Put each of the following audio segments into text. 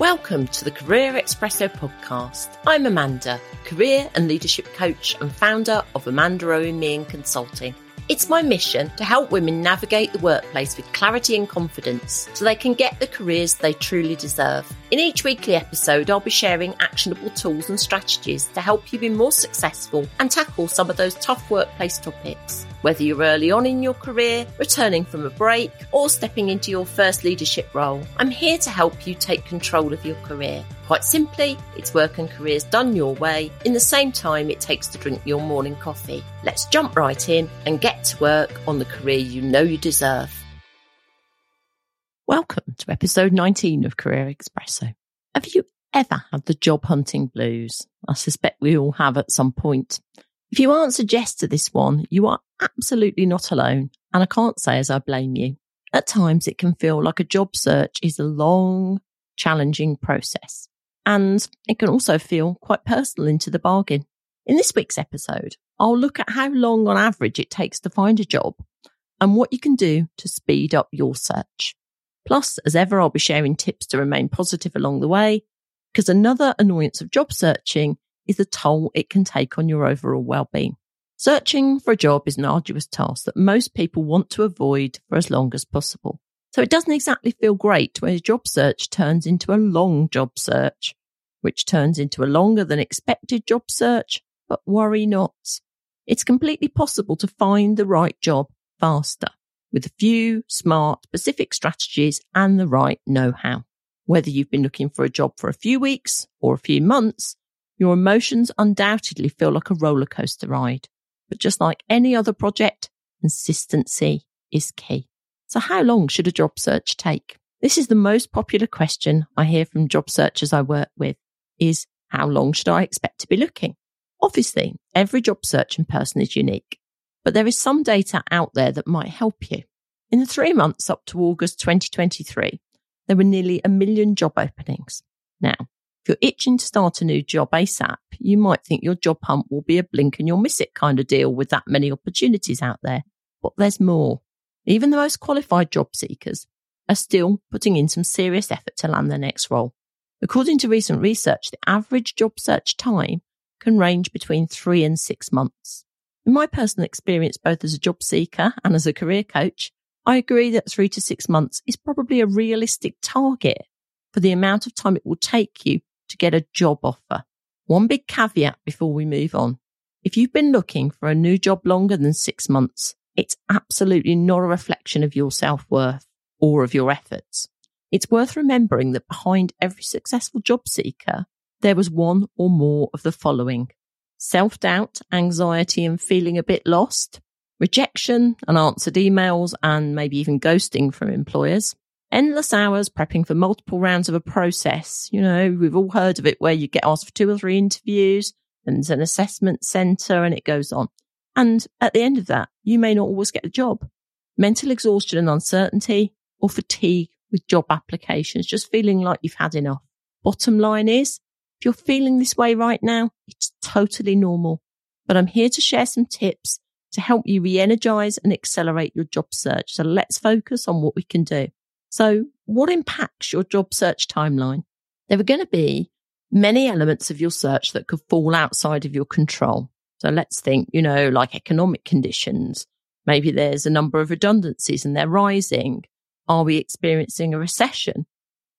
Welcome to the Career Espresso podcast. I'm Amanda, career and leadership coach and founder of Amanda Owen Meehan Consulting. It's my mission to help women navigate the workplace with clarity and confidence so they can get the careers they truly deserve. In each weekly episode, I'll be sharing actionable tools and strategies to help you be more successful and tackle some of those tough workplace topics. Whether you're early on in your career, returning from a break, or stepping into your first leadership role, I'm here to help you take control of your career. Quite simply, it's work and careers done your way in the same time it takes to drink your morning coffee. Let's jump right in and get to work on the career you know you deserve. Welcome to episode 19 of Career Espresso. Have you ever had the job hunting blues? I suspect we all have at some point. If you answered yes to this one, you are absolutely not alone. And I can't say as I blame you. At times it can feel like a job search is a long, challenging process. And it can also feel quite personal into the bargain. In this week's episode, I'll look at how long on average it takes to find a job and what you can do to speed up your search. Plus, as ever, I'll be sharing tips to remain positive along the way because another annoyance of job searching is the toll it can take on your overall well-being. Searching for a job is an arduous task that most people want to avoid for as long as possible. So it doesn't exactly feel great when a job search turns into a long job search, which turns into a longer than expected job search, but worry not. It's completely possible to find the right job faster with a few smart, specific strategies and the right know-how. Whether you've been looking for a job for a few weeks or a few months, your emotions undoubtedly feel like a roller coaster ride. But just like any other project, consistency is key. So how long should a job search take? This is the most popular question I hear from job searchers I work with is how long should I expect to be looking? Obviously, every job search person is unique, but there is some data out there that might help you. In the three months up to August 2023, there were nearly a million job openings. Now, if you're itching to start a new job ASAP, you might think your job hunt will be a blink and you'll miss it kind of deal with that many opportunities out there. But there's more. Even the most qualified job seekers are still putting in some serious effort to land their next role. According to recent research, the average job search time can range between three and six months. In my personal experience, both as a job seeker and as a career coach, I agree that three to six months is probably a realistic target for the amount of time it will take you to get a job offer. One big caveat before we move on. If you've been looking for a new job longer than six months, it's absolutely not a reflection of your self worth or of your efforts. It's worth remembering that behind every successful job seeker, there was one or more of the following self doubt, anxiety, and feeling a bit lost, rejection, unanswered emails, and maybe even ghosting from employers, endless hours prepping for multiple rounds of a process. You know, we've all heard of it where you get asked for two or three interviews and there's an assessment center and it goes on. And at the end of that, you may not always get the job. Mental exhaustion and uncertainty or fatigue with job applications, just feeling like you've had enough. Bottom line is, if you're feeling this way right now, it's totally normal. But I'm here to share some tips to help you re-energize and accelerate your job search. So let's focus on what we can do. So what impacts your job search timeline? There are going to be many elements of your search that could fall outside of your control. So let's think, you know, like economic conditions. Maybe there's a number of redundancies and they're rising. Are we experiencing a recession?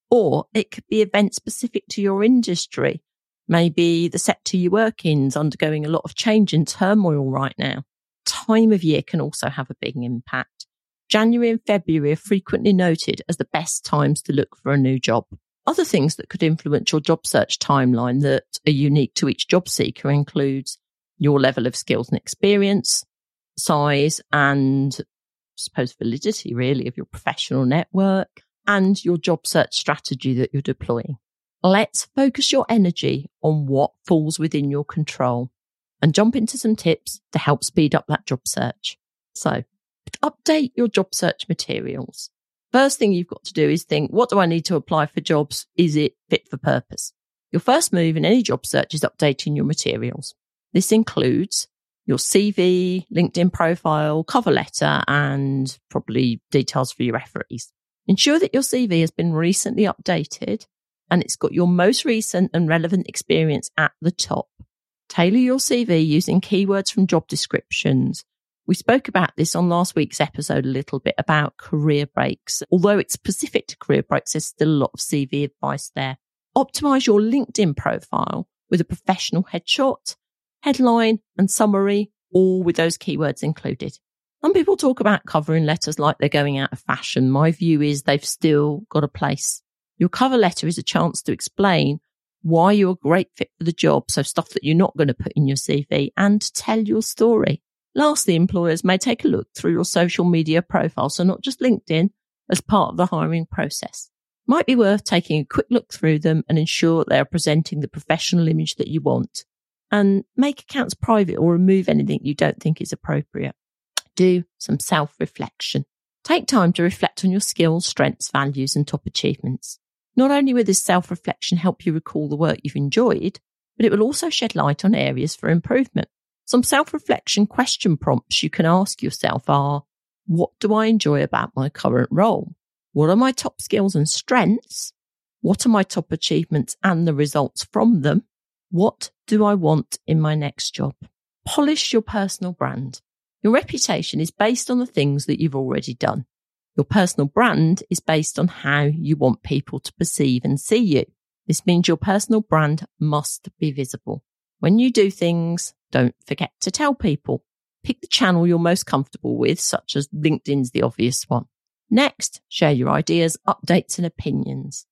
Or it could be events specific to your industry. Maybe the sector you work in is undergoing a lot of change and turmoil right now. Time of year can also have a big impact. January and February are frequently noted as the best times to look for a new job. Other things that could influence your job search timeline that are unique to each job seeker includes your level of skills and experience, size and I suppose validity really of your professional network and your job search strategy that you're deploying. Let's focus your energy on what falls within your control and jump into some tips to help speed up that job search. So update your job search materials. First thing you've got to do is think, what do I need to apply for jobs? Is it fit for purpose? Your first move in any job search is updating your materials. This includes your CV, LinkedIn profile, cover letter, and probably details for your referees. Ensure that your CV has been recently updated and it's got your most recent and relevant experience at the top. Tailor your CV using keywords from job descriptions. We spoke about this on last week's episode a little bit about career breaks. Although it's specific to career breaks, there's still a lot of CV advice there. Optimize your LinkedIn profile with a professional headshot, headline and summary, all with those keywords included. Some people talk about covering letters like they're going out of fashion. My view is they've still got a place. Your cover letter is a chance to explain why you're a great fit for the job. So stuff that you're not going to put in your CV and tell your story. Lastly, employers may take a look through your social media profile. So not just LinkedIn as part of the hiring process. Might be worth taking a quick look through them and ensure they are presenting the professional image that you want and make accounts private or remove anything you don't think is appropriate do some self reflection. Take time to reflect on your skills, strengths, values, and top achievements. Not only will this self reflection help you recall the work you've enjoyed, but it will also shed light on areas for improvement. Some self reflection question prompts you can ask yourself are What do I enjoy about my current role? What are my top skills and strengths? What are my top achievements and the results from them? What do I want in my next job? Polish your personal brand. Your reputation is based on the things that you've already done. Your personal brand is based on how you want people to perceive and see you. This means your personal brand must be visible. When you do things, don't forget to tell people. Pick the channel you're most comfortable with, such as LinkedIn's the obvious one. Next, share your ideas, updates and opinions.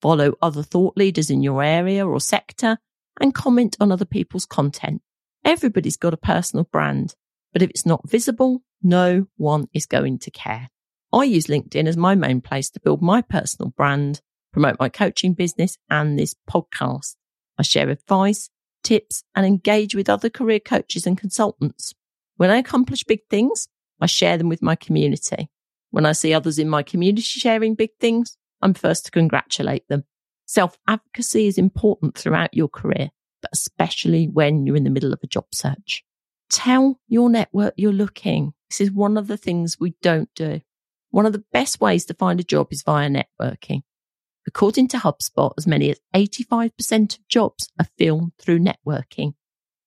Follow other thought leaders in your area or sector and comment on other people's content. Everybody's got a personal brand but if it's not visible, no one is going to care. I use LinkedIn as my main place to build my personal brand, promote my coaching business and this podcast. I share advice, tips and engage with other career coaches and consultants. When I accomplish big things, I share them with my community. When I see others in my community sharing big things, I'm first to congratulate them. Self advocacy is important throughout your career, but especially when you're in the middle of a job search. Tell your network you're looking. This is one of the things we don't do. One of the best ways to find a job is via networking. According to HubSpot, as many as 85% of jobs are filled through networking,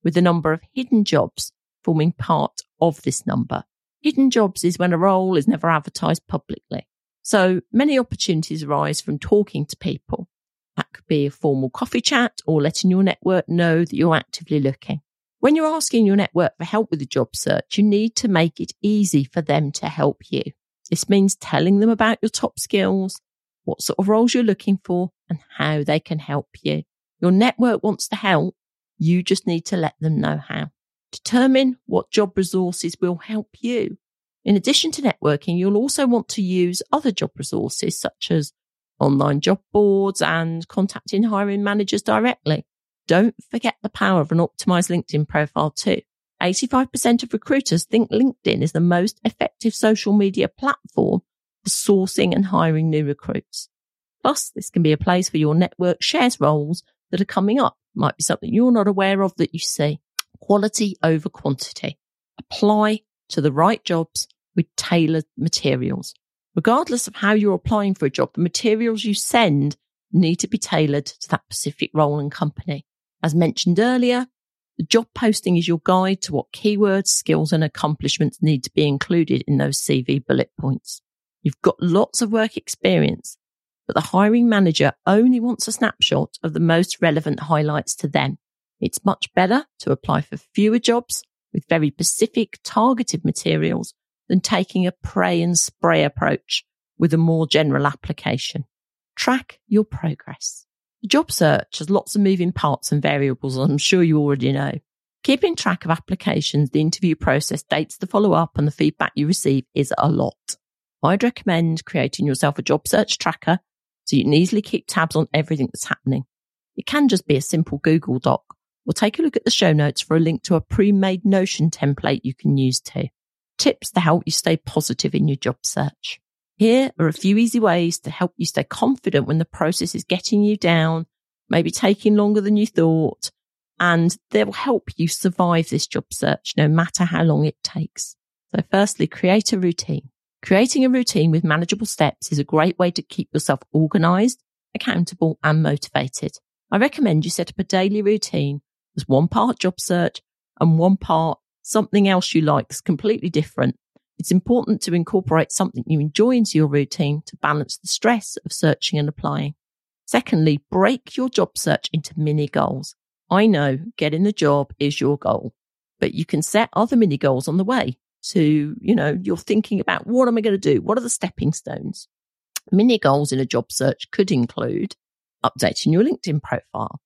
with the number of hidden jobs forming part of this number. Hidden jobs is when a role is never advertised publicly. So many opportunities arise from talking to people. That could be a formal coffee chat or letting your network know that you're actively looking. When you're asking your network for help with a job search, you need to make it easy for them to help you. This means telling them about your top skills, what sort of roles you're looking for, and how they can help you. Your network wants to help. You just need to let them know how. Determine what job resources will help you. In addition to networking, you'll also want to use other job resources such as online job boards and contacting hiring managers directly. Don't forget the power of an optimized LinkedIn profile too. 85% of recruiters think LinkedIn is the most effective social media platform for sourcing and hiring new recruits. Plus, this can be a place where your network shares roles that are coming up. Might be something you're not aware of that you see. Quality over quantity. Apply to the right jobs with tailored materials. Regardless of how you're applying for a job, the materials you send need to be tailored to that specific role and company. As mentioned earlier, the job posting is your guide to what keywords, skills and accomplishments need to be included in those CV bullet points. You've got lots of work experience, but the hiring manager only wants a snapshot of the most relevant highlights to them. It's much better to apply for fewer jobs with very specific targeted materials than taking a pray and spray approach with a more general application. Track your progress. The job search has lots of moving parts and variables, I'm sure you already know. Keeping track of applications, the interview process, dates the follow up, and the feedback you receive is a lot. I'd recommend creating yourself a job search tracker so you can easily keep tabs on everything that's happening. It can just be a simple Google Doc, or take a look at the show notes for a link to a pre-made Notion template you can use too. Tips to help you stay positive in your job search. Here are a few easy ways to help you stay confident when the process is getting you down, maybe taking longer than you thought, and they will help you survive this job search no matter how long it takes. So firstly, create a routine. Creating a routine with manageable steps is a great way to keep yourself organized accountable, and motivated. I recommend you set up a daily routine as one part job search and one part something else you like that's completely different. It's important to incorporate something you enjoy into your routine to balance the stress of searching and applying. Secondly, break your job search into mini goals. I know getting the job is your goal, but you can set other mini goals on the way to, you know, you're thinking about what am I going to do? What are the stepping stones? Mini goals in a job search could include updating your LinkedIn profile,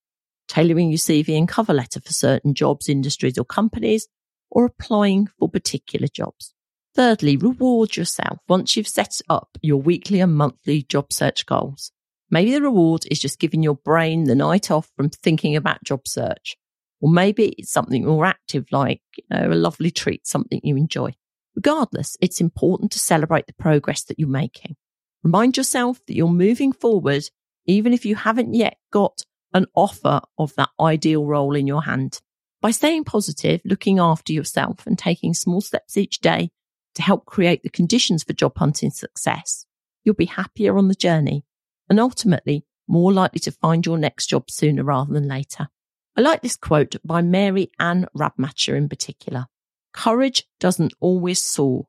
tailoring your CV and cover letter for certain jobs, industries or companies, or applying for particular jobs. Thirdly, reward yourself once you've set up your weekly and monthly job search goals. Maybe the reward is just giving your brain the night off from thinking about job search. Or maybe it's something more active, like you know, a lovely treat, something you enjoy. Regardless, it's important to celebrate the progress that you're making. Remind yourself that you're moving forward, even if you haven't yet got an offer of that ideal role in your hand. By staying positive, looking after yourself and taking small steps each day to help create the conditions for job hunting success, you'll be happier on the journey and ultimately more likely to find your next job sooner rather than later. I like this quote by Mary Anne Radmacher in particular. Courage doesn't always soar.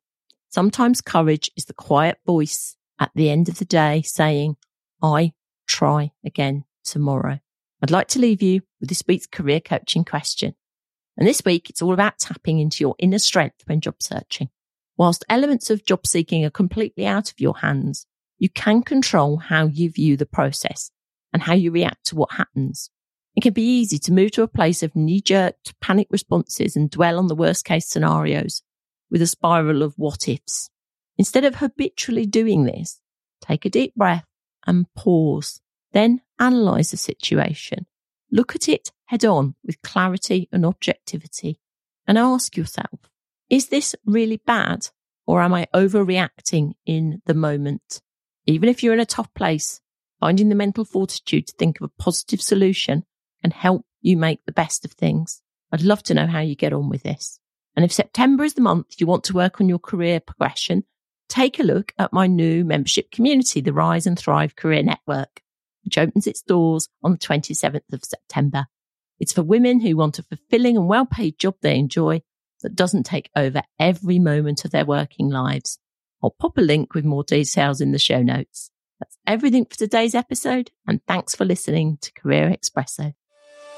Sometimes courage is the quiet voice at the end of the day saying, I try again tomorrow. I'd like to leave you with this week's career coaching question. And this week, it's all about tapping into your inner strength when job searching. Whilst elements of job seeking are completely out of your hands, you can control how you view the process and how you react to what happens. It can be easy to move to a place of knee jerk panic responses and dwell on the worst case scenarios with a spiral of what ifs. Instead of habitually doing this, take a deep breath and pause. Then analyze the situation. Look at it head on with clarity and objectivity and ask yourself, is this really bad or am I overreacting in the moment? Even if you're in a tough place, finding the mental fortitude to think of a positive solution can help you make the best of things. I'd love to know how you get on with this. And if September is the month you want to work on your career progression, take a look at my new membership community, the Rise and Thrive Career Network, which opens its doors on the 27th of September. It's for women who want a fulfilling and well paid job they enjoy that doesn't take over every moment of their working lives. I'll pop a link with more details in the show notes. That's everything for today's episode, and thanks for listening to Career Espresso.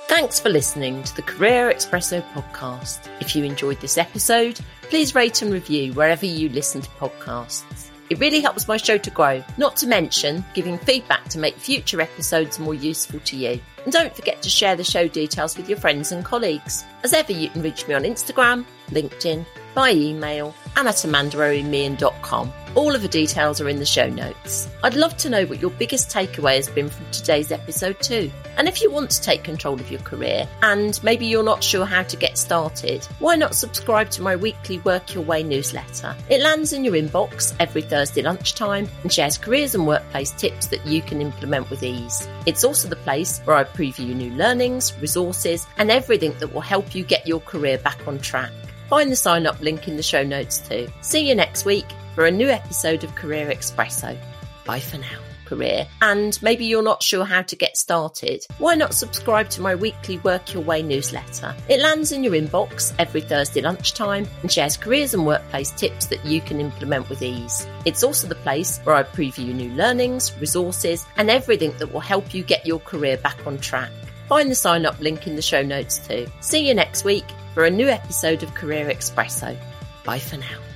Thanks for listening to the Career Espresso podcast. If you enjoyed this episode, please rate and review wherever you listen to podcasts. It really helps my show to grow, not to mention giving feedback to make future episodes more useful to you. And don't forget to share the show details with your friends and colleagues. As ever, you can reach me on Instagram, LinkedIn, by email, and at amandaowenmeehan.com. All of the details are in the show notes. I'd love to know what your biggest takeaway has been from today's episode, too. And if you want to take control of your career and maybe you're not sure how to get started, why not subscribe to my weekly Work Your Way newsletter? It lands in your inbox every Thursday lunchtime and shares careers and workplace tips that you can implement with ease. It's also the place where I preview new learnings, resources, and everything that will help you get your career back on track. Find the sign up link in the show notes too. See you next week for a new episode of Career Espresso. Bye for now, career. And maybe you're not sure how to get started. Why not subscribe to my weekly Work Your Way newsletter? It lands in your inbox every Thursday lunchtime and shares careers and workplace tips that you can implement with ease. It's also the place where I preview new learnings, resources, and everything that will help you get your career back on track. Find the sign up link in the show notes too. See you next week for a new episode of Career Espresso. Bye for now.